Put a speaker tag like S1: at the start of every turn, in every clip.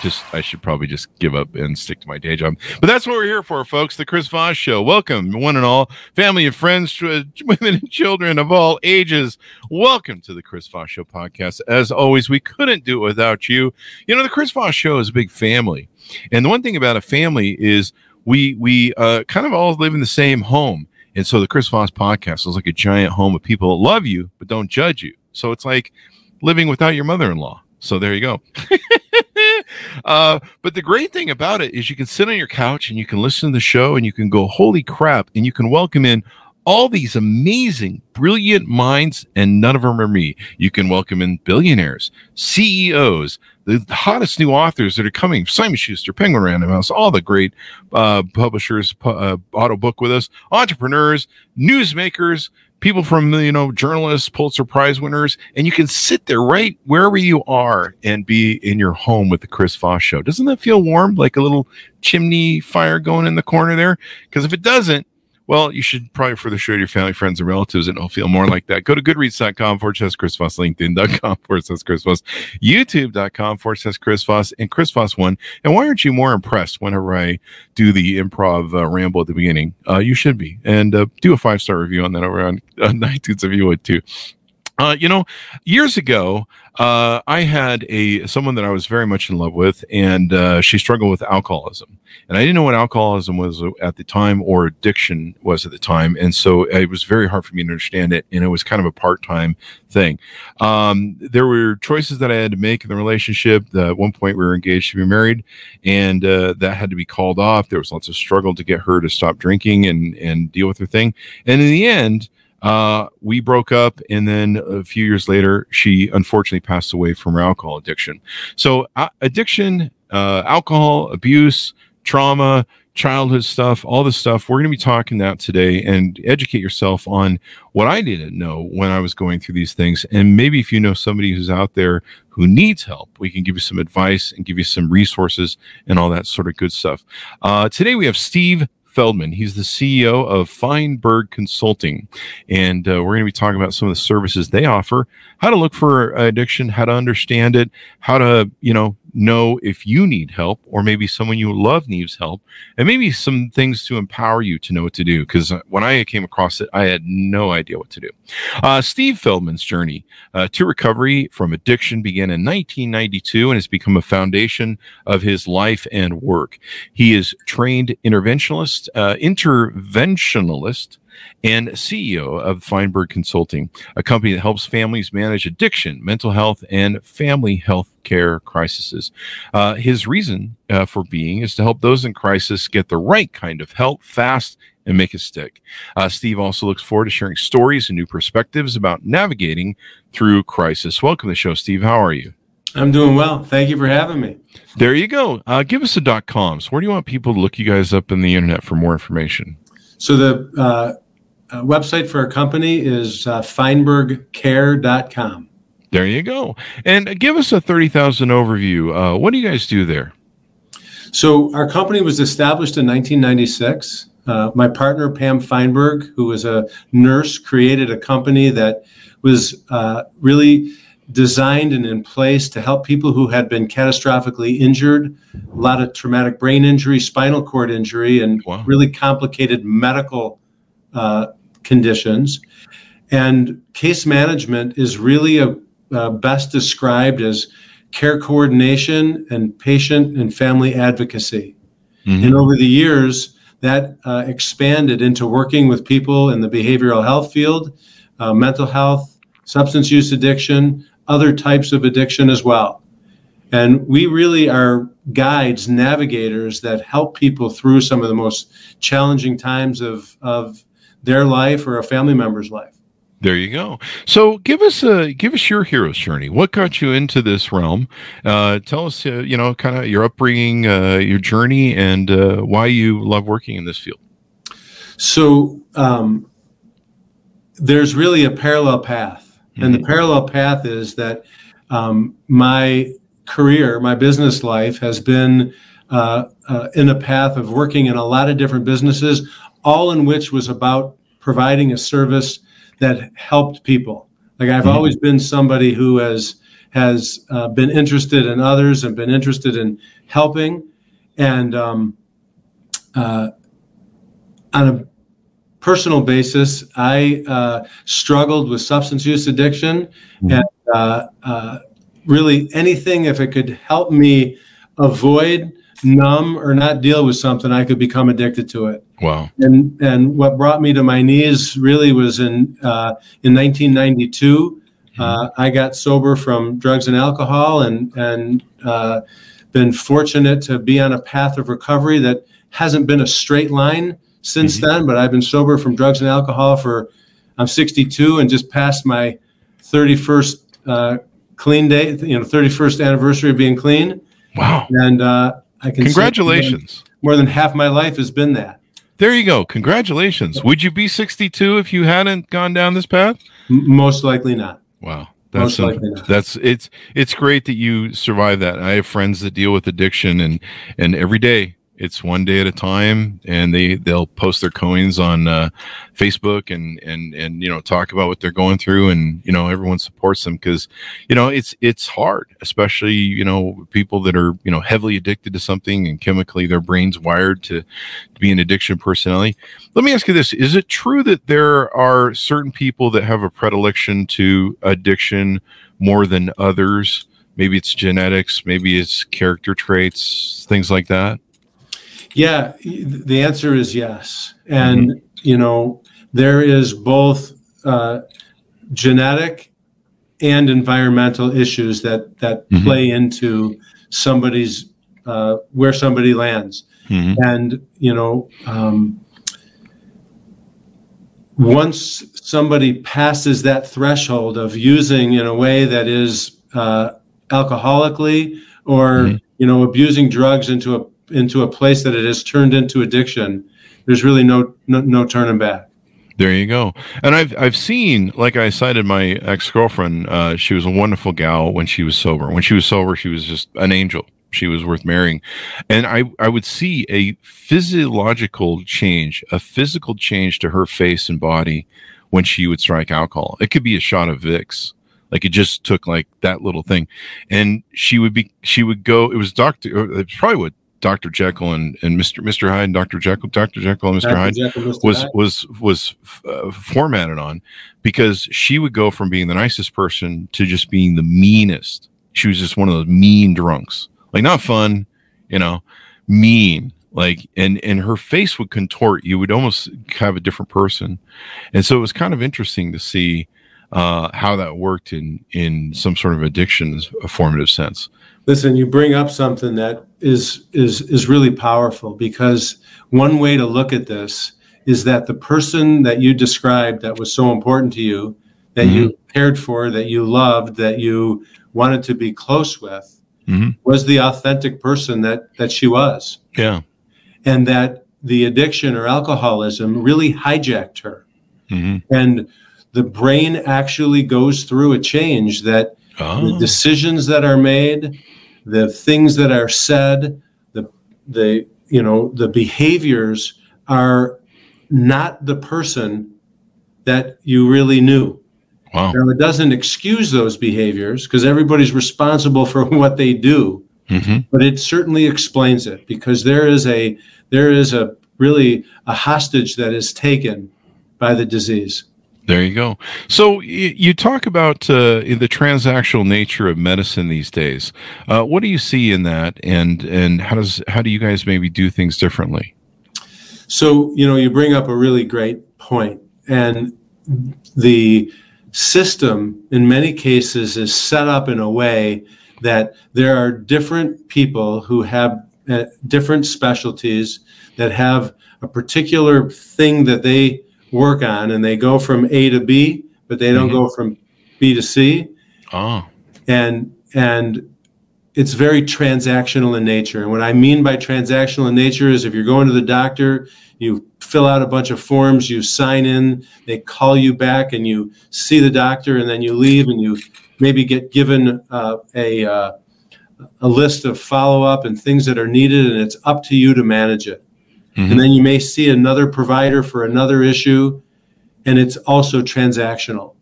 S1: just I should probably just give up and stick to my day job. But that's what we're here for, folks. The Chris Voss Show. Welcome, one and all, family and friends, women and children of all ages. Welcome to the Chris Voss Show podcast. As always, we couldn't do it without you. You know, the Chris Voss Show is a big family, and the one thing about a family is we we uh, kind of all live in the same home. And so the Chris Voss podcast is like a giant home of people that love you but don't judge you. So it's like living without your mother-in-law. So there you go. uh, but the great thing about it is you can sit on your couch and you can listen to the show and you can go, holy crap, and you can welcome in all these amazing, brilliant minds, and none of them are me. You can welcome in billionaires, CEOs, the hottest new authors that are coming Simon Schuster, Penguin Random House, all the great uh, publishers, uh, auto book with us, entrepreneurs, newsmakers, people from you know journalists pulitzer prize winners and you can sit there right wherever you are and be in your home with the chris voss show. Doesn't that feel warm? Like a little chimney fire going in the corner there? Because if it doesn't well, you should probably further show your family, friends, and relatives, and it'll feel more like that. Go to goodreads.com forward slash Chris Voss, LinkedIn.com forward slash Chris Voss, YouTube.com forward Chris Voss, and Chris Voss one. And why aren't you more impressed whenever I do the improv uh, ramble at the beginning? Uh, you should be. And uh, do a five star review on that over on, on iTunes if you would too. Uh, you know, years ago, uh, I had a someone that I was very much in love with, and uh, she struggled with alcoholism, and I didn't know what alcoholism was at the time or addiction was at the time, and so it was very hard for me to understand it, and it was kind of a part time thing. Um, there were choices that I had to make in the relationship. at one point, we were engaged to be married, and uh, that had to be called off. There was lots of struggle to get her to stop drinking and and deal with her thing, and in the end uh, we broke up, and then a few years later, she unfortunately passed away from her alcohol addiction. So, uh, addiction, uh, alcohol abuse, trauma, childhood stuff, all this stuff. We're going to be talking that today and educate yourself on what I didn't know when I was going through these things. And maybe if you know somebody who's out there who needs help, we can give you some advice and give you some resources and all that sort of good stuff. Uh, today we have Steve Feldman. He's the CEO of Feinberg Consulting. And uh, we're going to be talking about some of the services they offer, how to look for addiction, how to understand it, how to, you know, know if you need help or maybe someone you love needs help and maybe some things to empower you to know what to do because uh, when i came across it i had no idea what to do. Uh, steve feldman's journey uh, to recovery from addiction began in 1992 and has become a foundation of his life and work. He is trained interventionalist uh, interventionalist and CEO of Feinberg Consulting, a company that helps families manage addiction, mental health, and family health care crises. Uh, his reason uh, for being is to help those in crisis get the right kind of help fast and make it stick. Uh, Steve also looks forward to sharing stories and new perspectives about navigating through crisis. Welcome to the show, Steve. How are you?
S2: I'm doing well. Thank you for having me.
S1: There you go. Uh, give us a dot coms. Where do you want people to look you guys up in the internet for more information?
S2: So the uh, uh, website for our company is uh, feinbergcare.com.
S1: There you go. And give us a 30,000 overview. Uh, what do you guys do there?
S2: So, our company was established in 1996. Uh, my partner, Pam Feinberg, who was a nurse, created a company that was uh, really designed and in place to help people who had been catastrophically injured, a lot of traumatic brain injury, spinal cord injury, and wow. really complicated medical uh, conditions. And case management is really a, uh, best described as care coordination and patient and family advocacy. Mm-hmm. And over the years, that uh, expanded into working with people in the behavioral health field, uh, mental health, substance use addiction, other types of addiction as well. And we really are guides, navigators that help people through some of the most challenging times of, of their life or a family member's life.
S1: There you go. So give us a give us your hero's journey. What got you into this realm? Uh, tell us, uh, you know, kind of your upbringing, uh, your journey, and uh, why you love working in this field.
S2: So um, there's really a parallel path, mm-hmm. and the mm-hmm. parallel path is that um, my career, my business life, has been uh, uh, in a path of working in a lot of different businesses, all in which was about providing a service that helped people. Like I've mm-hmm. always been somebody who has has uh, been interested in others and been interested in helping, and um, uh, on a personal basis, I uh, struggled with substance use addiction, mm-hmm. and uh, uh, really anything if it could help me avoid numb or not deal with something, I could become addicted to it.
S1: Wow.
S2: And and what brought me to my knees really was in uh, in 1992. Mm-hmm. Uh, I got sober from drugs and alcohol, and and uh, been fortunate to be on a path of recovery that hasn't been a straight line since mm-hmm. then. But I've been sober from drugs and alcohol for I'm 62 and just passed my 31st uh, clean day, you know, 31st anniversary of being clean.
S1: Wow.
S2: And uh, I can
S1: congratulations.
S2: More than half my life has been that.
S1: There you go. Congratulations. Would you be 62 if you hadn't gone down this path?
S2: M- most likely not.
S1: Wow. That's that's it's it's great that you survive that. I have friends that deal with addiction and and every day it's one day at a time and they they'll post their coins on uh, facebook and and and you know talk about what they're going through and you know everyone supports them because you know it's it's hard especially you know people that are you know heavily addicted to something and chemically their brains wired to, to be an addiction personality. Let me ask you this. Is it true that there are certain people that have a predilection to addiction more than others? Maybe it's genetics maybe it's character traits things like that
S2: yeah, the answer is yes. And, mm-hmm. you know, there is both uh, genetic and environmental issues that, that mm-hmm. play into somebody's, uh, where somebody lands. Mm-hmm. And, you know, um, once somebody passes that threshold of using in a way that is uh, alcoholically or, mm-hmm. you know, abusing drugs into a into a place that it has turned into addiction, there's really no no, no turning back.
S1: There you go. And I've I've seen, like I cited my ex girlfriend. Uh, she was a wonderful gal when she was sober. When she was sober, she was just an angel. She was worth marrying. And I I would see a physiological change, a physical change to her face and body when she would strike alcohol. It could be a shot of Vicks. Like it just took like that little thing, and she would be she would go. It was doctor. It's probably what Dr. Jekyll and, and Mr. Mr. Hyde, and Dr. Jekyll, Dr. Jekyll and Mr. Dr. Hyde Jekyll, Mr. was Hyde. was was uh, formatted on because she would go from being the nicest person to just being the meanest. She was just one of those mean drunks, like not fun, you know, mean. Like and and her face would contort. You would almost have a different person, and so it was kind of interesting to see uh, how that worked in in some sort of addiction formative sense.
S2: Listen, you bring up something that is is is really powerful because one way to look at this is that the person that you described that was so important to you, that mm-hmm. you cared for, that you loved, that you wanted to be close with, mm-hmm. was the authentic person that that she was.
S1: Yeah,
S2: and that the addiction or alcoholism really hijacked her, mm-hmm. and the brain actually goes through a change that oh. the decisions that are made the things that are said, the the you know the behaviors are not the person that you really knew.
S1: Wow.
S2: Now it doesn't excuse those behaviors because everybody's responsible for what they do, mm-hmm. but it certainly explains it because there is a there is a really a hostage that is taken by the disease.
S1: There you go. So you talk about uh, the transactional nature of medicine these days. Uh, what do you see in that, and and how does how do you guys maybe do things differently?
S2: So you know, you bring up a really great point, and the system, in many cases, is set up in a way that there are different people who have uh, different specialties that have a particular thing that they work on, and they go from A to B, but they don't
S1: Mhm.
S2: go from B to C
S1: Oh.
S2: and and it's very transactional in nature. And what I mean by transactional in nature is if you're going to the doctor, you fill out a bunch of forms, you sign in, they call you back, and you see the doctor, and then you leave, and you maybe get given uh, a uh, a list of follow up and things that are needed, and it's up to you to manage it.
S1: Mhm.
S2: And then you may see another provider for another issue, and it's also transactional.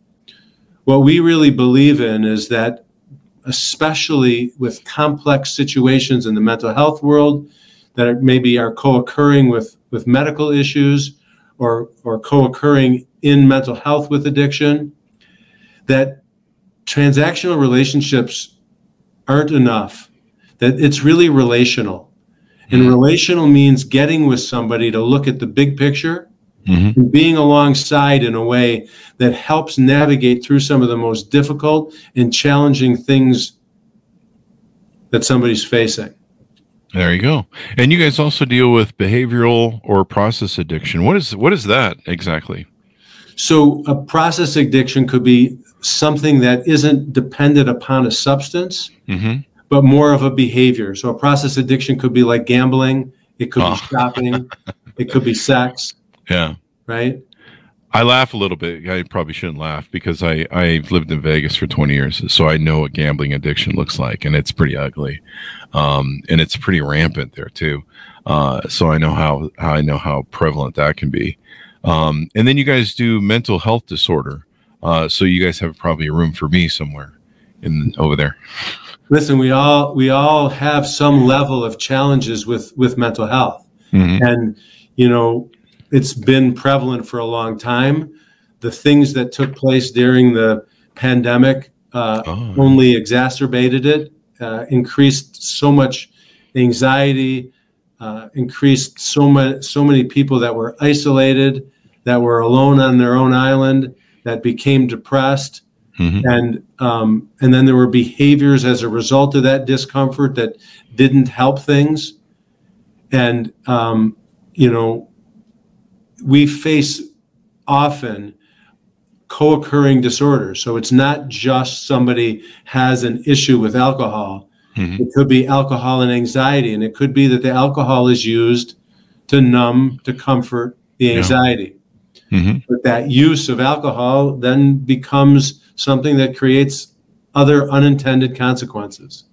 S2: What we really believe in is that, especially with complex situations in the mental health world that maybe are co occurring with, with medical issues or, or co occurring in mental health with addiction, that transactional relationships aren't enough, that it's really relational. And
S1: Mhm.
S2: relational means getting with somebody to look at the big picture
S1: Mhm.
S2: and being alongside in a way that helps navigate through some of the most difficult and challenging things that somebody's facing.
S1: There you go. And you guys also deal with behavioral or process addiction. What is what is that exactly?
S2: So, a process addiction could be something that isn't dependent upon a substance,
S1: Mm-hmm.
S2: But more of a behavior. So, a process addiction could be like gambling, it could
S1: Oh.
S2: be shopping, it could be sex,
S1: Yeah.
S2: right?
S1: I laugh a little bit. I probably shouldn't laugh because I, I've lived in Vegas for 20 years. So I know what gambling addiction looks like, and it's pretty ugly. Um, and it's pretty rampant there too. Uh, so I know how, how I know how prevalent that can be. Um, and then you guys do mental health disorder. Uh, so you guys have probably a room for me somewhere in over there.
S2: Listen, we all we all have some level of challenges with with mental health.
S1: Mhm.
S2: and you know it's been prevalent for a long time the things that took place during the pandemic uh,
S1: Oh.
S2: only exacerbated it uh, increased so much anxiety uh, increased so many so many people that were isolated that were alone on their own island that became depressed
S1: Mhm.
S2: and um, and then there were behaviors as a result of that discomfort that didn't help things and um, you know we face often co-occurring disorders so it's not just somebody has an issue with alcohol
S1: Mhm.
S2: it could be alcohol and anxiety and it could be that the alcohol is used to numb to comfort the
S1: Yeah.
S2: anxiety
S1: Mhm.
S2: but that use of alcohol then becomes something that creates other unintended consequences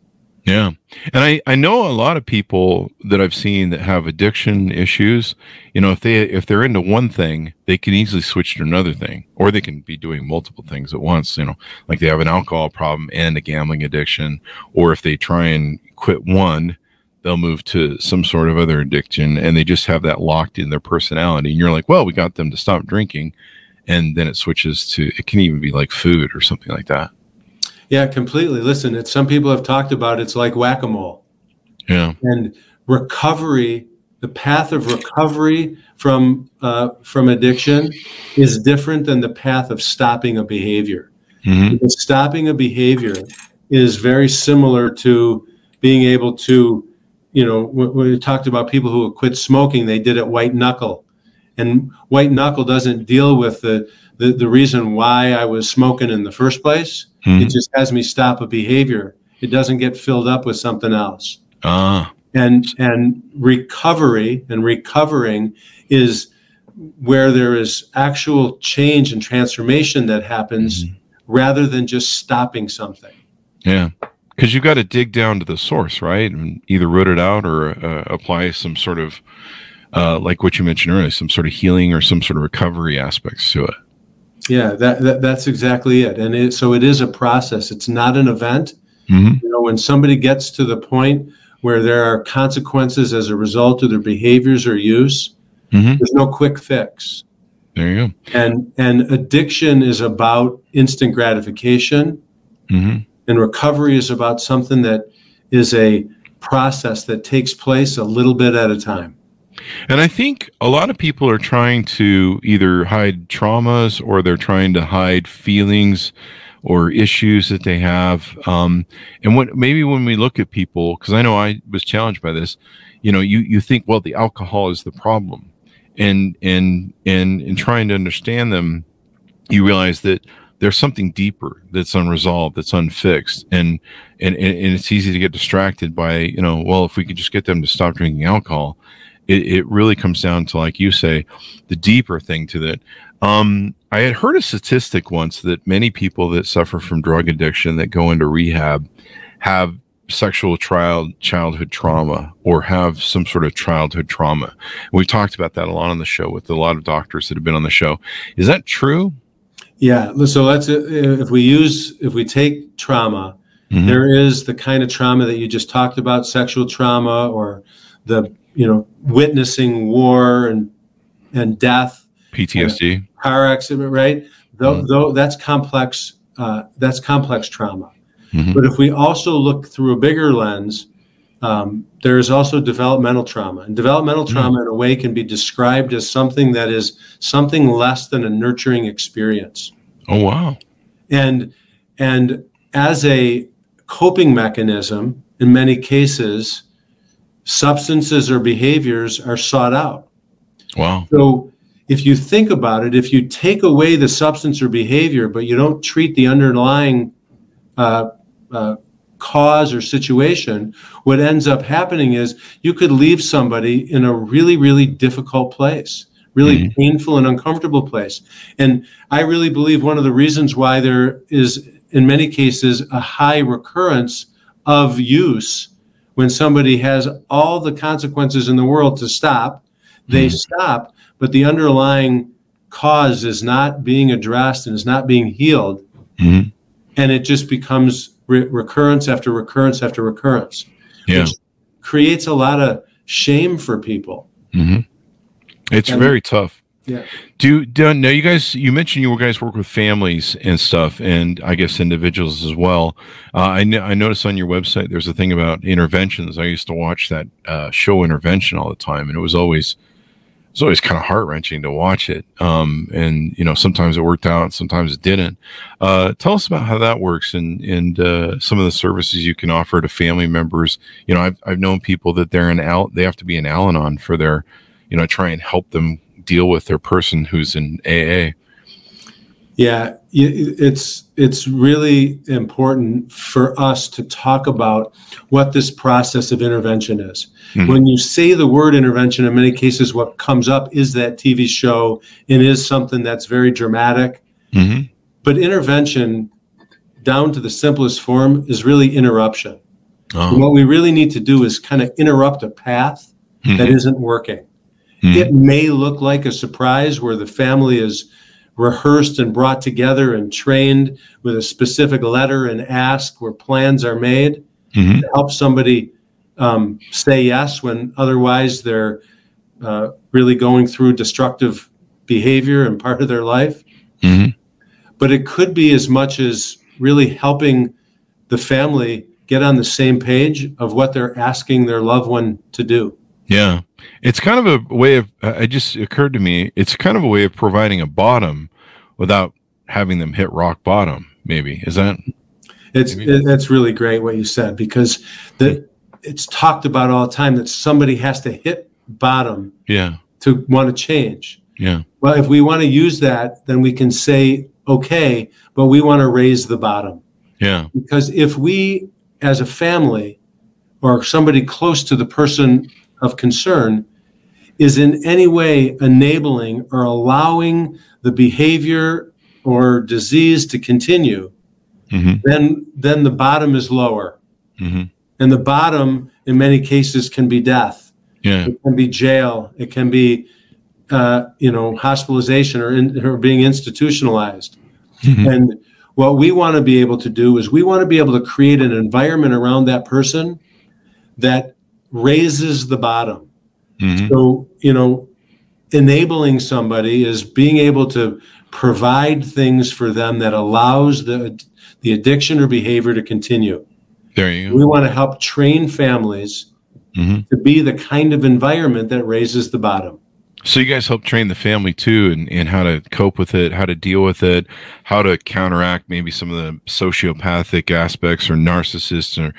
S1: Yeah. And I, I know a lot of people that I've seen that have addiction issues, you know, if they if they're into one thing, they can easily switch to another thing. Or they can be doing multiple things at once, you know, like they have an alcohol problem and a gambling addiction. Or if they try and quit one, they'll move to some sort of other addiction and they just have that locked in their personality. And you're like, well, we got them to stop drinking. And then it switches to it can even be like food or something like that.
S2: yeah completely. Listen it's some people have talked about it's like whack-a-mole.
S1: Yeah.
S2: and recovery the path of recovery from uh, from addiction is different than the path of stopping a behavior.
S1: Hmm
S2: stopping a behavior is very similar to being able to you know we talked about people who quit smoking they did it white knuckle and white knuckle doesn't deal with the the, the reason why i was smoking in the first place
S1: Mhm.
S2: it just has me stop a behavior it doesn't get filled up with something else
S1: Ah.
S2: and and recovery and recovering is where there is actual change and transformation that happens rather than just stopping something
S1: Yeah, because you've got to dig down to the source, right? And either root it out or uh, apply some sort of, uh, like what you mentioned earlier, some sort of healing or some sort of recovery aspects to it.
S2: yeah that, that that's exactly it and it, so it is a process it's not an event
S1: Mm-hmm.
S2: you know when somebody gets to the point where there are consequences as a result of their behaviors or use
S1: Mhm.
S2: there's no quick fix
S1: There you go.
S2: and and addiction is about instant gratification
S1: hmm
S2: and recovery is about something that is a process that takes place a little bit at a time
S1: And I think a lot of people are trying to either hide traumas or they're trying to hide feelings or issues that they have. Um, and what maybe when we look at people, because I know I was challenged by this, you know, you you think, well, the alcohol is the problem, and and and in trying to understand them, you realize that there's something deeper that's unresolved, that's unfixed, and and and it's easy to get distracted by, you know, well, if we could just get them to stop drinking alcohol, it, it really comes down to, like you say, the deeper thing to that. Um, I had heard a statistic once that many people that suffer from drug addiction that go into rehab have sexual child childhood trauma or have some sort of childhood trauma. We've talked about that a lot on the show with a lot of doctors that have been on the show. Is that true?
S2: Yeah. So let's if we use if we take trauma, mm-hmm. there is the kind of trauma that you just talked about, sexual trauma or the you know witnessing war and and death,
S1: PTSD,
S2: and car accident, right? Though, mm-hmm. though that's complex. Uh, that's complex trauma. Mm-hmm. But if we also look through a bigger lens, um, there is also developmental trauma. And developmental mm-hmm. trauma, in a way, can be described as something that is something less than a nurturing experience.
S1: Oh, wow.
S2: And, and as a coping mechanism, in many cases, substances or behaviors are sought out.
S1: Wow.
S2: So if you think about it, if you take away the substance or behavior, but you don't treat the underlying uh, uh, cause or situation, what ends up happening is you could leave somebody in a really, really difficult place, really mm-hmm. painful and uncomfortable place. And I really believe one of the reasons why there is, in many cases, a high recurrence of use when somebody has all the consequences in the world to stop, they mm-hmm. stop, but the underlying cause is not being addressed and is not being healed. Mm-hmm. And it just becomes re- recurrence after recurrence after recurrence,
S1: yeah. which
S2: creates a lot of shame for people.
S1: Mm-hmm. It's and, very tough.
S2: Yeah.
S1: Do, do now you guys you mentioned you guys work with families and stuff and I guess individuals as well. Uh, I I noticed on your website there's a thing about interventions. I used to watch that uh, show intervention all the time and it was always it's always kind of heart wrenching to watch it. Um, and you know, sometimes it worked out, sometimes it didn't. Uh, tell us about how that works and and uh, some of the services you can offer to family members. You know, I've I've known people that they're in Al, they have to be in Al-Anon for their, you know, try and help them deal with their person who's in AA.
S2: Yeah, it's it's really important for us to talk about what this process of intervention is. Mm-hmm. When you say the word intervention, in many cases, what comes up is that TV show and is something that's very dramatic. Mm-hmm. But intervention, down to the simplest form, is really interruption. Oh. what we really need to do is kind of interrupt a path mm-hmm. that isn't working. It may look like a surprise where the family is rehearsed and brought together and trained with a specific letter and ask where plans are made mm-hmm. to help somebody um, say yes when otherwise they're uh, really going through destructive behavior and part of their life. Mm-hmm. But it could be as much as really helping the family get on the same page of what they're asking their loved one to do.
S1: Yeah. It's kind of a way of, uh, it just occurred to me, it's kind of a way of providing a bottom without having them hit rock bottom, maybe. Is that?
S2: It's, it, that's really great what you said because the, it's talked about all the time that somebody has to hit bottom
S1: yeah.
S2: to want to change.
S1: Yeah.
S2: Well, if we want to use that, then we can say, okay, but we want to raise the bottom.
S1: Yeah.
S2: Because if we, as a family or somebody close to the person of concern is in any way enabling or allowing the behavior or disease to continue, mm-hmm. then then the bottom is lower, mm-hmm. and the bottom in many cases can be death.
S1: Yeah.
S2: It can be jail. It can be uh, you know hospitalization or, in, or being institutionalized. Mm-hmm. And what we want to be able to do is we want to be able to create an environment around that person that raises the bottom. Mm-hmm. So, you know, enabling somebody is being able to provide things for them that allows the the addiction or behavior to continue.
S1: There you go.
S2: We want to help train families
S1: hmm
S2: to be the kind of environment that raises the bottom.
S1: So you guys help train the family too, and and how to cope with it, how to deal with it, how to counteract maybe some of the sociopathic aspects or narcissists, or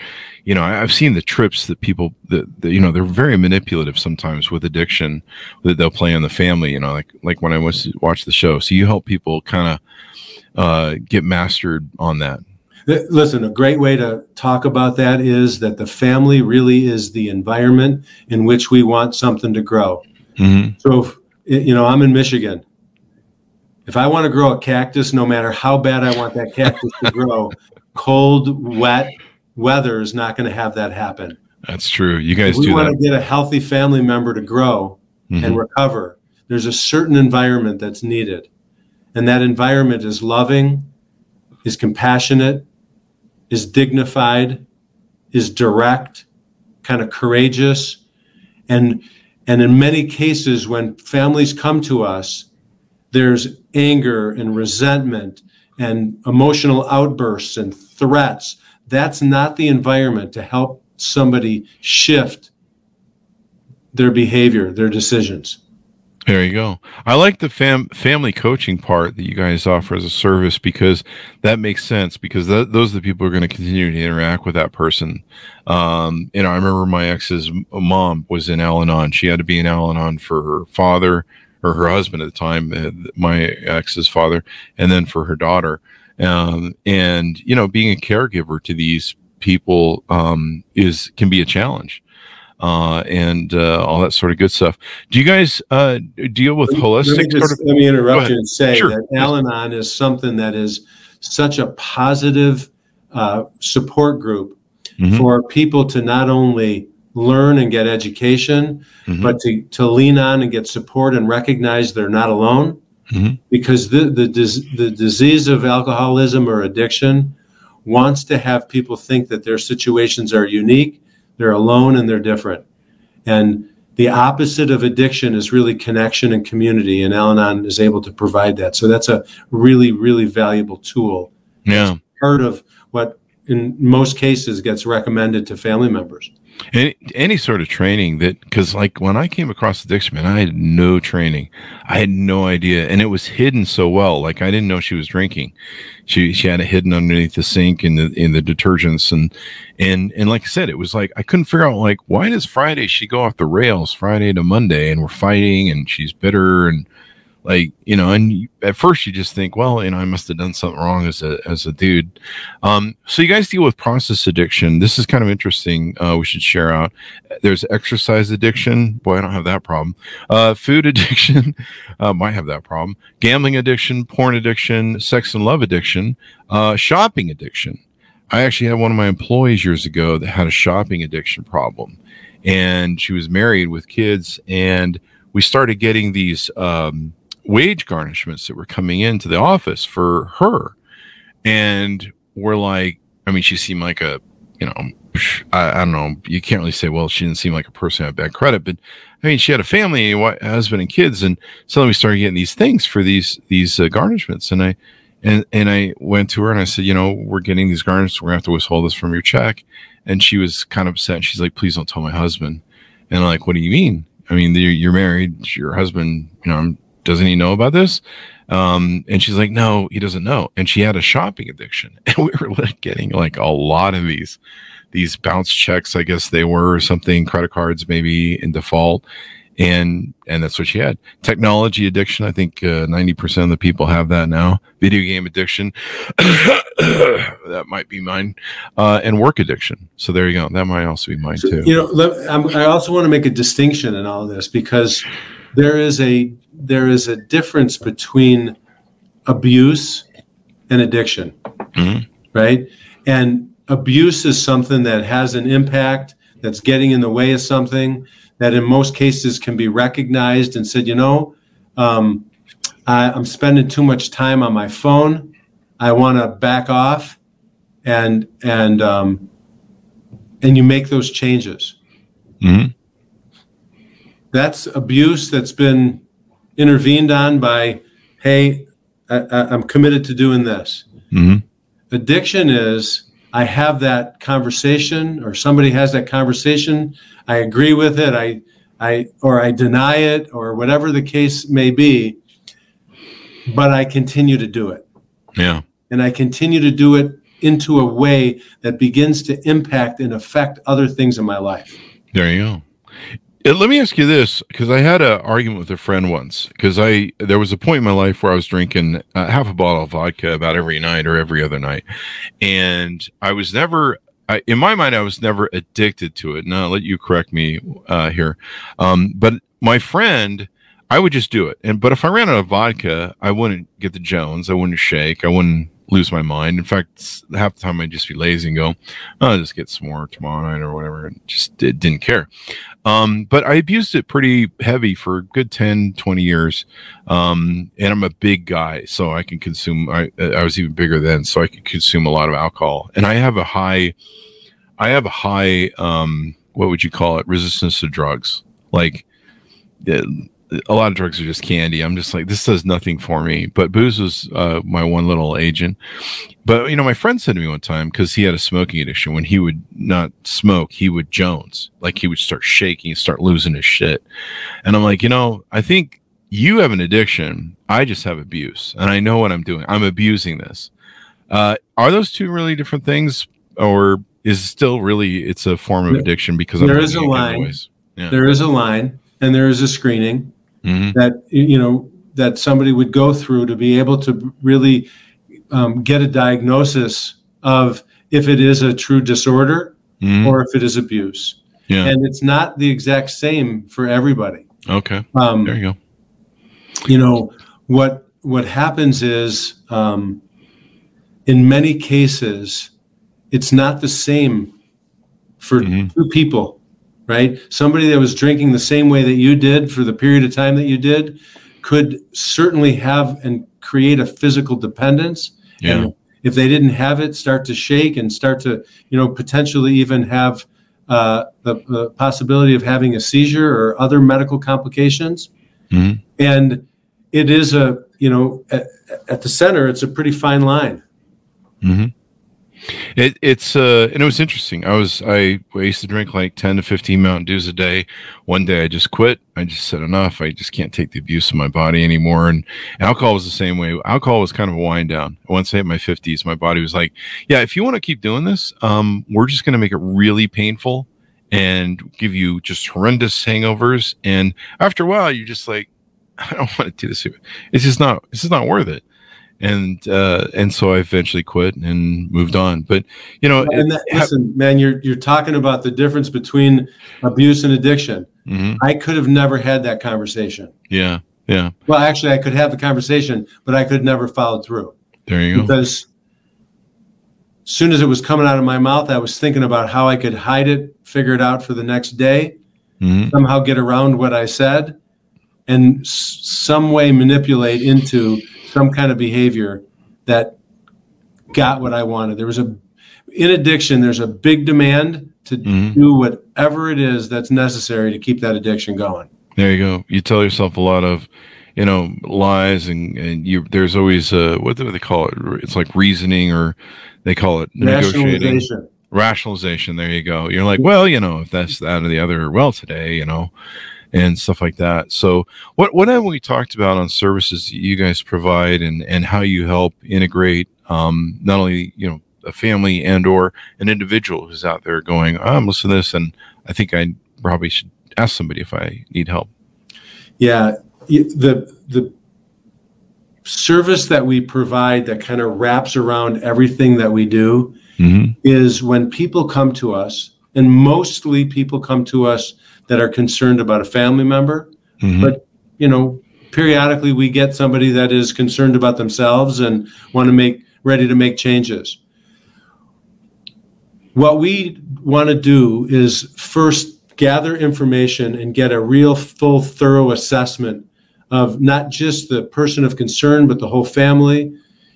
S1: you know, I've seen the trips that people that, that you know they're very manipulative sometimes with addiction that they'll play on the family. You know, like like when I was watch the show. So you help people kind of uh, get mastered on that.
S2: Listen, a great way to talk about that is that the family really is the environment in which we want something to grow.
S1: Mm-hmm.
S2: So, if, you know, I'm in Michigan. If I want to grow a cactus, no matter how bad I want that cactus to grow, cold, wet weather is not going to have that happen.
S1: That's true. You guys
S2: If
S1: we
S2: want
S1: that.
S2: to get a healthy family member to grow
S1: Mhm.
S2: and recover, there's a certain environment that's needed. And that environment is loving, is compassionate, is dignified, is direct, kind of courageous. And and in many cases when families come to us, there's anger and resentment and emotional outbursts and threats. That's not the environment to help somebody shift their behavior, their decisions.
S1: There you go. I like the fam- family coaching part that you guys offer as a service because that makes sense because th- those are the people who are going to continue to interact with that person. Um, you know, I remember my ex's mom was in Al Anon. She had to be in Al Anon for her father or her husband at the time, uh, my ex's father, and then for her daughter. Um, and, you know, being a caregiver to these people um, is can be a challenge. Uh, and uh, all that sort of good stuff. Do you guys uh, deal with
S2: Let me
S1: holistic
S2: just-
S1: sort of?
S2: Let me interrupt you and say
S1: Sure.
S2: that Al-Anon is something that is such a positive uh, support group
S1: Mhm.
S2: for people to not only learn and get education,
S1: Mhm.
S2: but to, to lean on and get support and recognize they're not alone.
S1: Mhm.
S2: Because the, the, the disease of alcoholism or addiction wants to have people think that their situations are unique, they're alone, and they're different. And the opposite of addiction is really connection and community, and Al Anon is able to provide that. So that's a really, really valuable tool.
S1: Yeah.
S2: Part of what, in most cases, gets recommended to family members.
S1: Any, any sort of training that, because like when I came across addiction, man, I had no training. I had no idea. And it was hidden so well. Like I didn't know she was drinking. She, she had it hidden underneath the sink in the, in the detergents. And, and, and like I said, it was like, I couldn't figure out like, why does Friday she go off the rails Friday to Monday and we're fighting and she's bitter and like, you know, and you, at first you just think, well, you know, I must have done something wrong as a, as a dude. Um, so you guys deal with process addiction. This is kind of interesting. Uh, we should share out. There's exercise addiction. Boy, I don't have that problem. Uh, food addiction. Uh, might have that problem. Gambling addiction, porn addiction, sex and love addiction, uh, shopping addiction. I actually had one of my employees years ago that had a shopping addiction problem, and she was married with kids, and we started getting these um, wage garnishments that were coming into the office for her, and we're like, I mean, she seemed like a, you know, I, I don't know. You can't really say, well, she didn't seem like a person who had bad credit, but I mean, she had a family, a husband, and kids, and suddenly we started getting these things for these these uh, garnishments, and I and and I went to her and I said, you know, we're getting these garnishments, we're gonna have to withhold this from your check, and she was kind of upset. She's like, please don't tell my husband, and I'm like, what do you mean? I mean, you're, married, your husband, you know, doesn't he know about this? Um, and she's like, no, he doesn't know. And she had a shopping addiction, and we were like getting like a lot of these these bounce checks, I guess they were or something, credit cards maybe in default. And and that's what she had. Technology addiction. I think ninety percent of the people have that now. Video game addiction. that might be mine. Uh, and work addiction. So there you go. That might also be mine too.
S2: You know, let- I also want to make a distinction in all of this because there is a there is a difference between abuse and addiction,
S1: Mhm.
S2: right? And abuse is something that has an impact that's getting in the way of something that in most cases can be recognized and said, you know, um, I, I'm spending too much time on my phone. I want to back off, and and um, and you make those changes.
S1: Mhm.
S2: That's abuse that's been intervened on by, hey, I, I'm committed to doing this.
S1: Mhm.
S2: Addiction is I have that conversation or somebody has that conversation, I agree with it, I I or I deny it or whatever the case may be, but I continue to do it.
S1: Yeah.
S2: And I continue to do it into a way that begins to impact and affect other things in my life.
S1: There you go. Uh, Let me ask you this, because I had an argument with a friend once. Because I there was a point in my life where I was drinking uh, half a bottle of vodka about every night or every other night, and I was never. I, in my mind, I was never addicted to it. Now, I'll let you correct me uh, here, um, but my friend, I would just do it. And but if I ran out of vodka, I wouldn't get the Jones. I wouldn't shake. I wouldn't lose my mind. In fact, half the time I'd just be lazy and go, "Oh, "I'll just get some more tomorrow night or whatever," and just did, didn't care. Um, but I abused it pretty heavy for a good 10, 20 years. Um, and I'm a big guy, so I can consume, I, I was even bigger then, so I could consume a lot of alcohol. And I have a high, I have a high, um, what would you call it? Resistance to drugs. Like, a lot of drugs are just candy. I'm just like, this does nothing for me. But booze was uh, my one little agent. But you know, my friend said to me one time because he had a smoking addiction. When he would not smoke, he would Jones, like he would start shaking, start losing his shit. And I'm like, you know, I think you have an addiction. I just have abuse, and I know what I'm doing. I'm abusing this. Uh, are those two really different things, or is it still really it's a form of addiction because
S2: there is a line.
S1: Yeah.
S2: There is a line and there is a screening
S1: Mhm.
S2: that you know that somebody would go through to be able to really um, get a diagnosis of if it is a true disorder
S1: Mhm.
S2: or if it is abuse.
S1: Yeah.
S2: And it's not the exact same for everybody.
S1: Okay.
S2: Um,
S1: There you go.
S2: you know what what happens is um, in many cases it's not the same for
S1: Mhm.
S2: two people right? Somebody that was drinking the same way that you did for the period of time that you did could certainly have and create a physical dependence.
S1: Yeah.
S2: and if they didn't have it start to shake and start to you know potentially even have uh, the, the possibility of having a seizure or other medical complications.
S1: Mhm.
S2: and it is a you know at, at the center it's a pretty fine line.
S1: Hmm It, it's uh, and it was interesting. I was I, used to drink like ten to fifteen Mountain Dews a day. One day I just quit. I just said enough. I just can't take the abuse of my body anymore. And alcohol was the same way. Alcohol was kind of a wind down. Once I hit my fifties, my body was like, "Yeah, if you want to keep doing this, um, we're just going to make it really painful and give you just horrendous hangovers." And after a while, you're just like, "I don't want to do this. It's just not. It's just not worth it." And uh and so I eventually quit and moved on. But you know,
S2: and that, listen man you're you're talking about the difference between abuse and addiction
S1: mhm,
S2: i could have never had that conversation
S1: yeah, yeah.
S2: well actually i could have the conversation but i could never follow through
S1: There you go.
S2: because as soon as it was coming out of my mouth i was thinking about how i could hide it figure it out for the next day
S1: Mhm,
S2: somehow get around what i said and s- some way manipulate into some kind of behavior that got what i wanted there was a in addiction there's a big demand to
S1: Mhm.
S2: do whatever it is that's necessary to keep that addiction going
S1: There you go. You tell yourself a lot of, you know, lies, and and you. There's always uh, what do they call it? It's like reasoning, or they call it
S2: rationalization
S1: rationalization there you go you're like well you know if that's that or the other well today you know and stuff like that so what what have we talked about on services that you guys provide and and how you help integrate um not only you know a family and or an individual who's out there going oh, i'm listening to this and i think i probably should ask somebody if i need help
S2: Yeah, the the service that we provide that kind of wraps around everything that we do
S1: mm-hmm.
S2: is when people come to us, and mostly people come to us that are concerned about a family member,
S1: Mm-hmm.
S2: but you know, periodically we get somebody that is concerned about themselves and want to make ready to make changes. What we want to do is first gather information and get a real full thorough assessment of not just the person of concern but the whole family.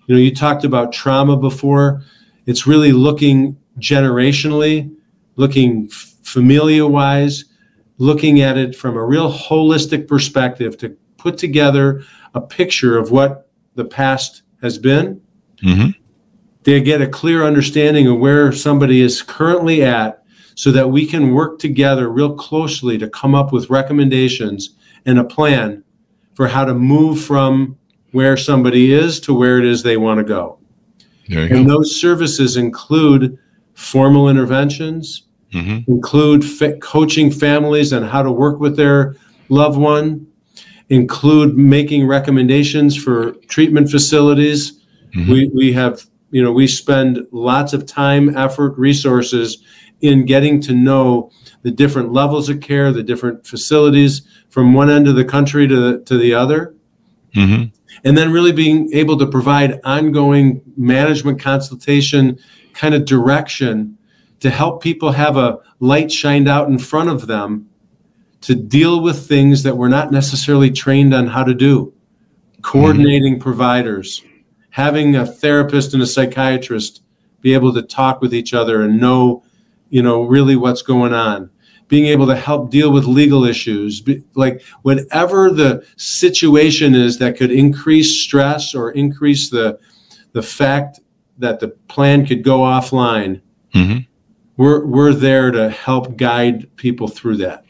S2: You know, you talked about trauma before. It's really looking generationally, looking familia wise, looking at it from a real holistic perspective to put together a picture of what the past has been
S1: Mm-hmm.
S2: they get a clear understanding of where somebody is currently at so that we can work together real closely to come up with recommendations and a plan for how to move from where somebody is to where it is they want to go. And go. those services include formal interventions, mm-hmm. include fa- coaching families on how to work with their loved one, include making recommendations for treatment facilities. Mm-hmm. We, we have, you know, we spend lots of time, effort, resources in getting to know the different levels of care, the different facilities from one end of the country to the, to the other. Mm-hmm. And then really being able to provide ongoing management consultation kind of direction to help people have a light shined out in front of them to deal with things that we're not necessarily trained on how to do. Coordinating mm-hmm. providers, having a therapist and a psychiatrist be able to talk with each other and know, you know, really what's going on being able to help deal with legal issues, like whatever the situation is that could increase stress or increase the the fact that the plan could go offline. Mm-hmm. We're we're there to help guide people through that.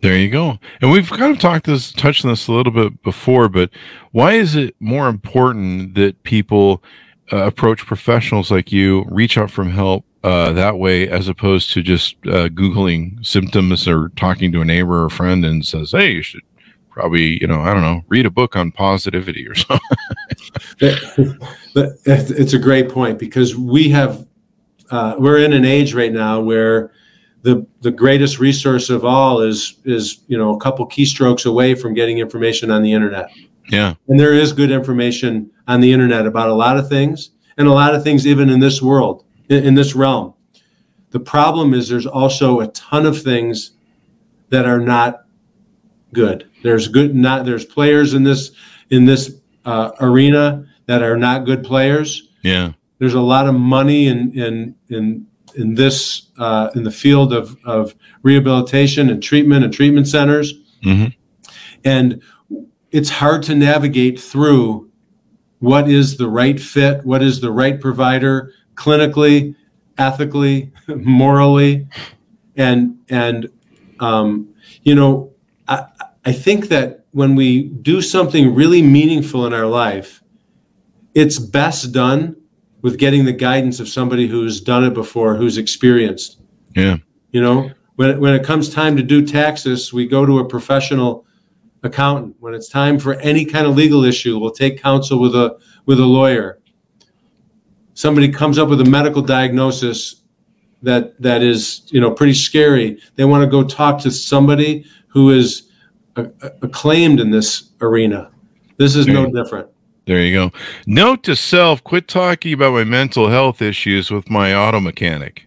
S1: There you go. And we've kind of talked this, touched on this a little bit before, but why is it more important that people uh, approach professionals like you, reach out for help, uh, that way as opposed to just uh, googling symptoms or talking to a neighbor or friend and says hey you should probably you know i don't know read a book on positivity or something
S2: it's a great point because we have uh, we're in an age right now where the the greatest resource of all is is you know a couple keystrokes away from getting information on the internet
S1: yeah
S2: and there is good information on the internet about a lot of things and a lot of things even in this world in, in this realm. The problem is there's also a ton of things that are not good. There's good not there's players in this in this uh, arena that are not good players.
S1: Yeah.
S2: There's a lot of money in in in in this uh, in the field of of rehabilitation and treatment and treatment centers, mm-hmm. and it's hard to navigate through what is the right fit, what is the right provider, clinically, ethically, morally, and and um, you know, I, I think that when we do something really meaningful in our life, it's best done with getting the guidance of somebody who's done it before, who's experienced.
S1: Yeah.
S2: You know, when when it comes time to do taxes, we go to a professional accountant. When it's time for any kind of legal issue, we'll take counsel with a with a lawyer somebody comes up with a medical diagnosis that that is you know pretty scary they want to go talk to somebody who is acclaimed in this arena this is no different
S1: there you go note to self quit talking about my mental health issues with my auto mechanic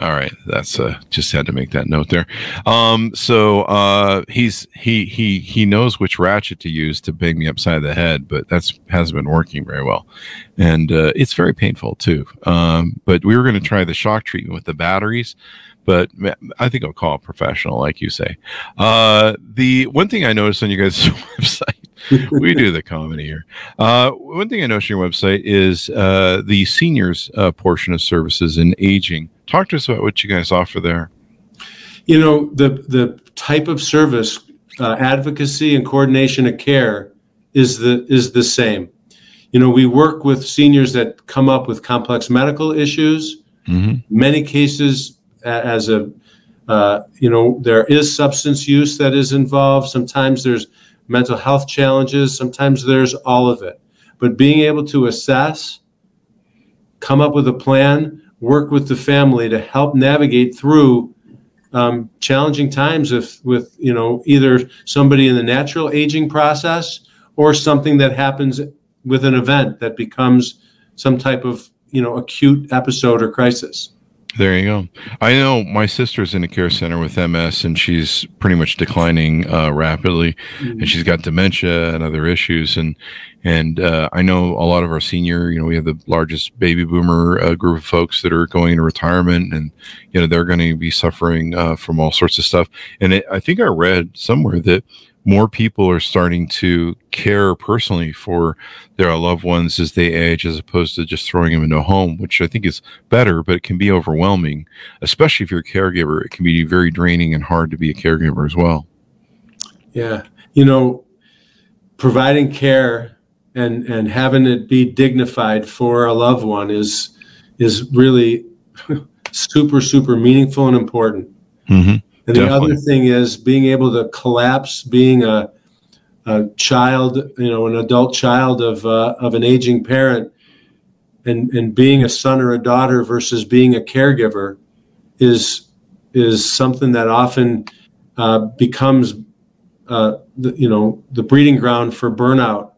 S1: all right, that's uh, just had to make that note there. Um, so uh, he's he he he knows which ratchet to use to bang me upside the head, but that's hasn't been working very well, and uh, it's very painful too. Um, but we were going to try the shock treatment with the batteries, but I think I'll call a professional, like you say. Uh, the one thing I noticed on you guys' website, we do the comedy here. Uh, one thing I noticed on your website is uh, the seniors uh, portion of services in aging. Talk to us about what you guys offer there.
S2: You know, the the type of service, uh, advocacy and coordination of care is the is the same. You know, we work with seniors that come up with complex medical issues. Mm-hmm. Many cases as a uh, you know there is substance use that is involved sometimes there's mental health challenges sometimes there's all of it. But being able to assess come up with a plan work with the family to help navigate through um, challenging times if with you know either somebody in the natural aging process or something that happens with an event that becomes some type of you know acute episode or crisis
S1: there you go. I know my sister's in a care center with MS, and she's pretty much declining uh, rapidly, mm-hmm. and she's got dementia and other issues. and And uh, I know a lot of our senior, you know, we have the largest baby boomer uh, group of folks that are going into retirement, and you know they're going to be suffering uh, from all sorts of stuff. And it, I think I read somewhere that more people are starting to care personally for their loved ones as they age, as opposed to just throwing them into a home, which I think is better, but it can be overwhelming, especially if you're a caregiver. It can be very draining and hard to be a caregiver as well.
S2: Yeah. You know, providing care and and having it be dignified for a loved one is is really super super meaningful and important.
S1: Mm-hmm.
S2: And the other thing is being able to collapse, being a, a child, you know, an adult child of uh, of an aging parent, and and being a son or a daughter versus being a caregiver, is is something that often uh, becomes, uh, the, you know, the breeding ground for burnout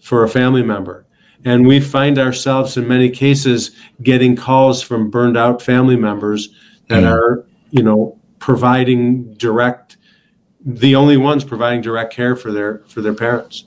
S2: for a family member. And we find ourselves in many cases getting calls from burned out family members that mm. are, you know, providing direct the only ones providing direct care for their for their parents.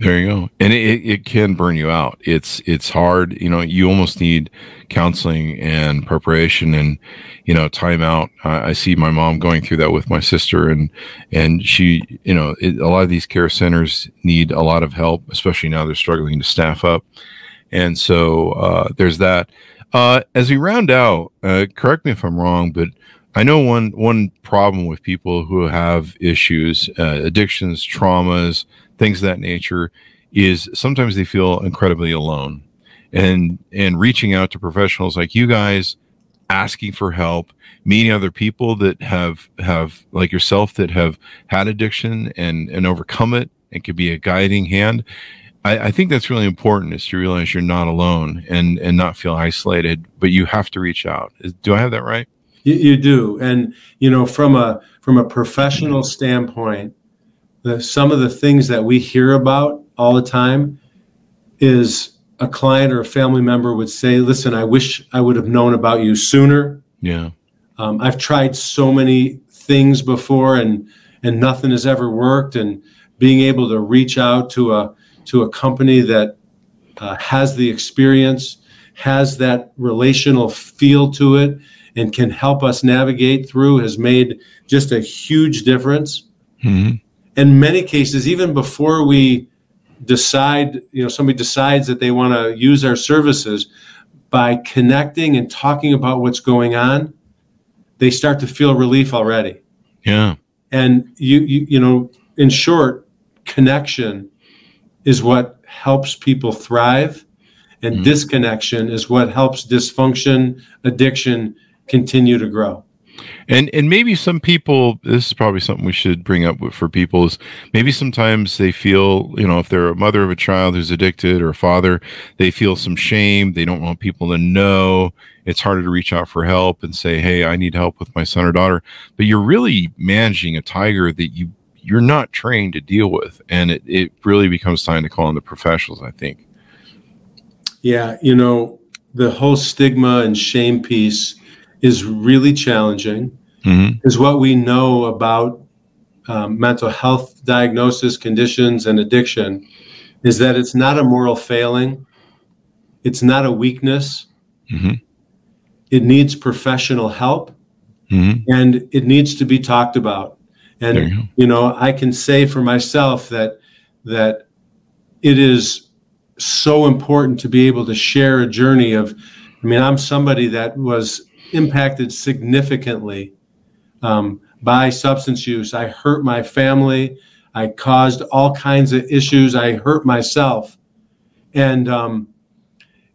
S1: There you go. And it, it can burn you out. It's it's hard. You know, you almost need counseling and preparation and you know time out. I, I see my mom going through that with my sister, and and she, you know, it, a lot of these care centers need a lot of help, especially now they're struggling to staff up. And so uh, there's that. Uh, as we round out, uh, correct me if I'm wrong, but I know one one problem with people who have issues, uh, addictions, traumas, things of that nature, is sometimes they feel incredibly alone, and and reaching out to professionals like you guys, asking for help, meeting other people that have have like yourself that have had addiction and and overcome it, and could be a guiding hand. I, I think that's really important is to realize you're not alone and and not feel isolated, but you have to reach out. Do I have that right?
S2: You, you do, and you know from a from a professional standpoint, the, some of the things that we hear about all the time is a client or a family member would say, "Listen, I wish I would have known about you sooner."
S1: Yeah,
S2: um, I've tried so many things before, and and nothing has ever worked. And being able to reach out to a to a company that uh, has the experience, has that relational feel to it, and can help us navigate through has made just a huge difference.
S1: Mm-hmm.
S2: In many cases, even before we decide, you know, somebody decides that they want to use our services, by connecting and talking about what's going on, they start to feel relief already.
S1: Yeah.
S2: And you, you, you know, in short, connection is what helps people thrive, and mm-hmm. disconnection is what helps dysfunction, addiction, continue to grow.
S1: And and maybe some people this is probably something we should bring up for people is maybe sometimes they feel, you know, if they're a mother of a child who's addicted or a father, they feel some shame, they don't want people to know. It's harder to reach out for help and say, "Hey, I need help with my son or daughter." But you're really managing a tiger that you you're not trained to deal with and it, it really becomes time to call in the professionals, I think.
S2: Yeah, you know, the whole stigma and shame piece is really challenging
S1: mm-hmm.
S2: is what we know about um, mental health diagnosis, conditions, and addiction is that it's not a moral failing, it's not a weakness.
S1: Mm-hmm.
S2: It needs professional help,
S1: mm-hmm.
S2: and it needs to be talked about. And you, you know, I can say for myself that that it is so important to be able to share a journey of. I mean, I'm somebody that was impacted significantly um, by substance use. I hurt my family. I caused all kinds of issues. I hurt myself, and um,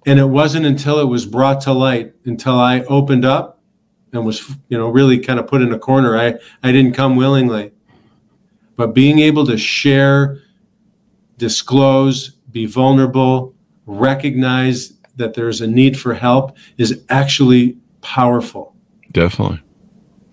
S2: and it wasn't until it was brought to light, until I opened up and was you know really kind of put in a corner. I I didn't come willingly, but being able to share, disclose, be vulnerable, recognize that there's a need for help is actually powerful.
S1: Definitely.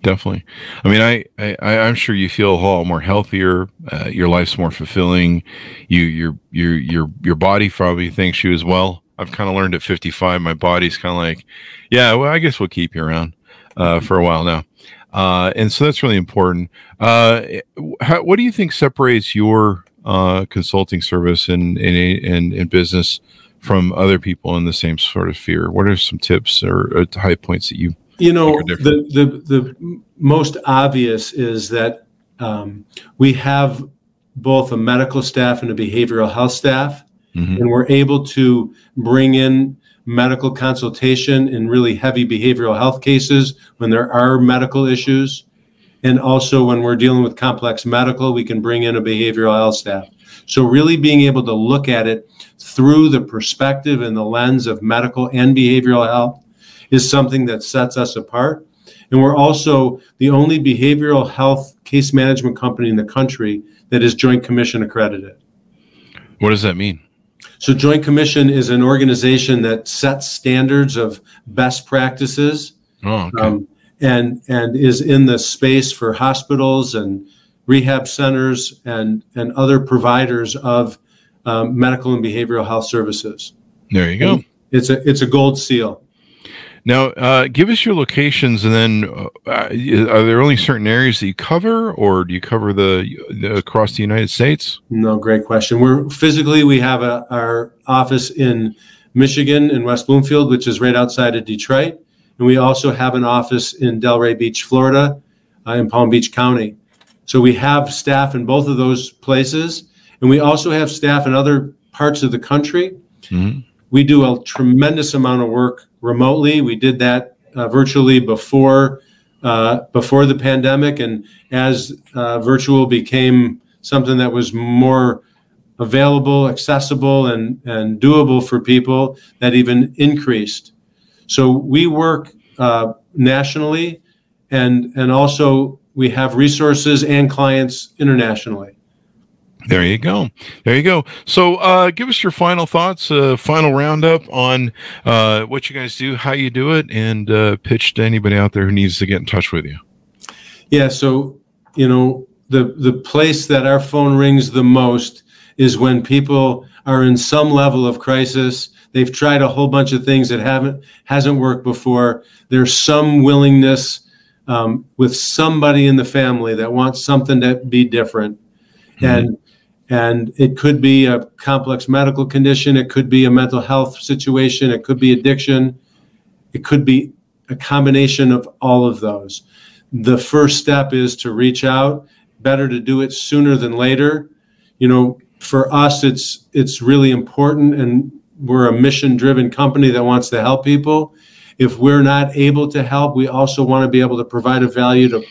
S1: Definitely. I mean, I, I, I'm sure you feel a whole lot more healthier. Uh, your life's more fulfilling. You, your, your, your, your body probably thinks you as well. I've kind of learned at 55, my body's kind of like, yeah, well, I guess we'll keep you around, uh, for a while now. Uh, and so that's really important. Uh, how, what do you think separates your, uh, consulting service and, in, in, in business from other people in the same sort of fear? What are some tips or, high points that you
S2: you know the, the the most obvious is that um, we have both a medical staff and a behavioral health staff,
S1: Mhm.
S2: and we're able to bring in medical consultation in really heavy behavioral health cases when there are medical issues. And also when we're dealing with complex medical, we can bring in a behavioral health staff. So really being able to look at it through the perspective and the lens of medical and behavioral health is something that sets us apart. And we're also the only behavioral health case management company in the country that is Joint Commission accredited.
S1: What does that mean?
S2: So, Joint Commission is an organization that sets standards of best practices
S1: Oh, okay.
S2: um, and and is in the space for hospitals and rehab centers and and other providers of um, medical and behavioral health services.
S1: there you go.
S2: It's a it's a gold seal.
S1: Now, uh, give us your locations, and then uh, are there only certain areas that you cover, or do you cover the, the across the United States?
S2: No, great question. We're physically we have a, our office in Michigan in West Bloomfield, which is right outside of Detroit, and we also have an office in Delray Beach, Florida, uh, in Palm Beach County. So we have staff in both of those places, and we also have staff in other parts of the country.
S1: Mhm.
S2: We do a tremendous amount of work remotely. We did that uh, virtually before uh, before the pandemic, and as uh, virtual became something that was more available, accessible, and and doable for people, that even increased. So we work uh, nationally, and and also we have resources and clients internationally.
S1: There you go. There you go. So, uh, give us your final thoughts, uh, final roundup on uh, what you guys do, how you do it, and uh, pitch to anybody out there who needs to get in touch with you.
S2: Yeah, so you know the the place that our phone rings the most is when people are in some level of crisis. They've tried a whole bunch of things that haven't hasn't worked before. There's some willingness um, with somebody in the family that wants something to be different, and and it could be a complex medical condition, it could be a mental health situation, it could be addiction, it could be a combination of all of those. The first step is to reach out better to do it sooner than later. You know for us it's it's really important and we're a mission driven company that wants to help people if we're not able to help we also want to be able to provide a value to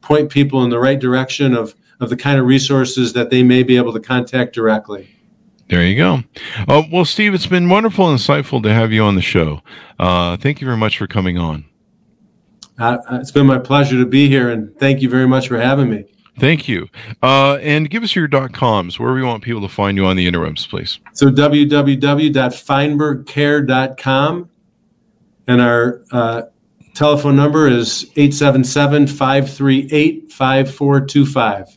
S2: point people in the right direction of of the kind of resources that they may be able to contact directly
S1: There you go. Uh, well, Steve, it's been wonderful and insightful to have you on the show. Uh, thank you very much for coming on.
S2: uh, it's been my pleasure to be here and thank you very much for having me
S1: Thank you. Uh, and give us your dot coms, where we want people to find you on the interims, please.
S2: So www.feinbergcare.com and our uh, telephone number is 877-538-5425.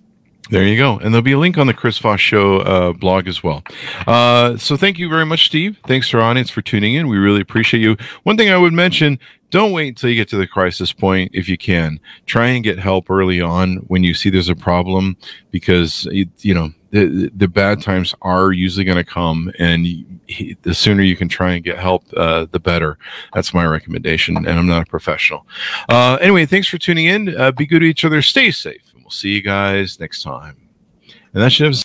S1: There you go. And there'll be a link on the Chris Voss Show uh, blog as well. Uh, so thank you very much, Steve. Thanks to our audience for tuning in. We really appreciate you. One thing I would mention don't wait until you get to the crisis point if you can. Try and get help early on when you see there's a problem because, you, you know, the, the bad times are usually going to come. And he, the sooner you can try and get help, uh, the better. That's my recommendation. And I'm not a professional. Uh, anyway, thanks for tuning in. Uh, be good to each other. Stay safe. And we'll see you guys next time. And that should have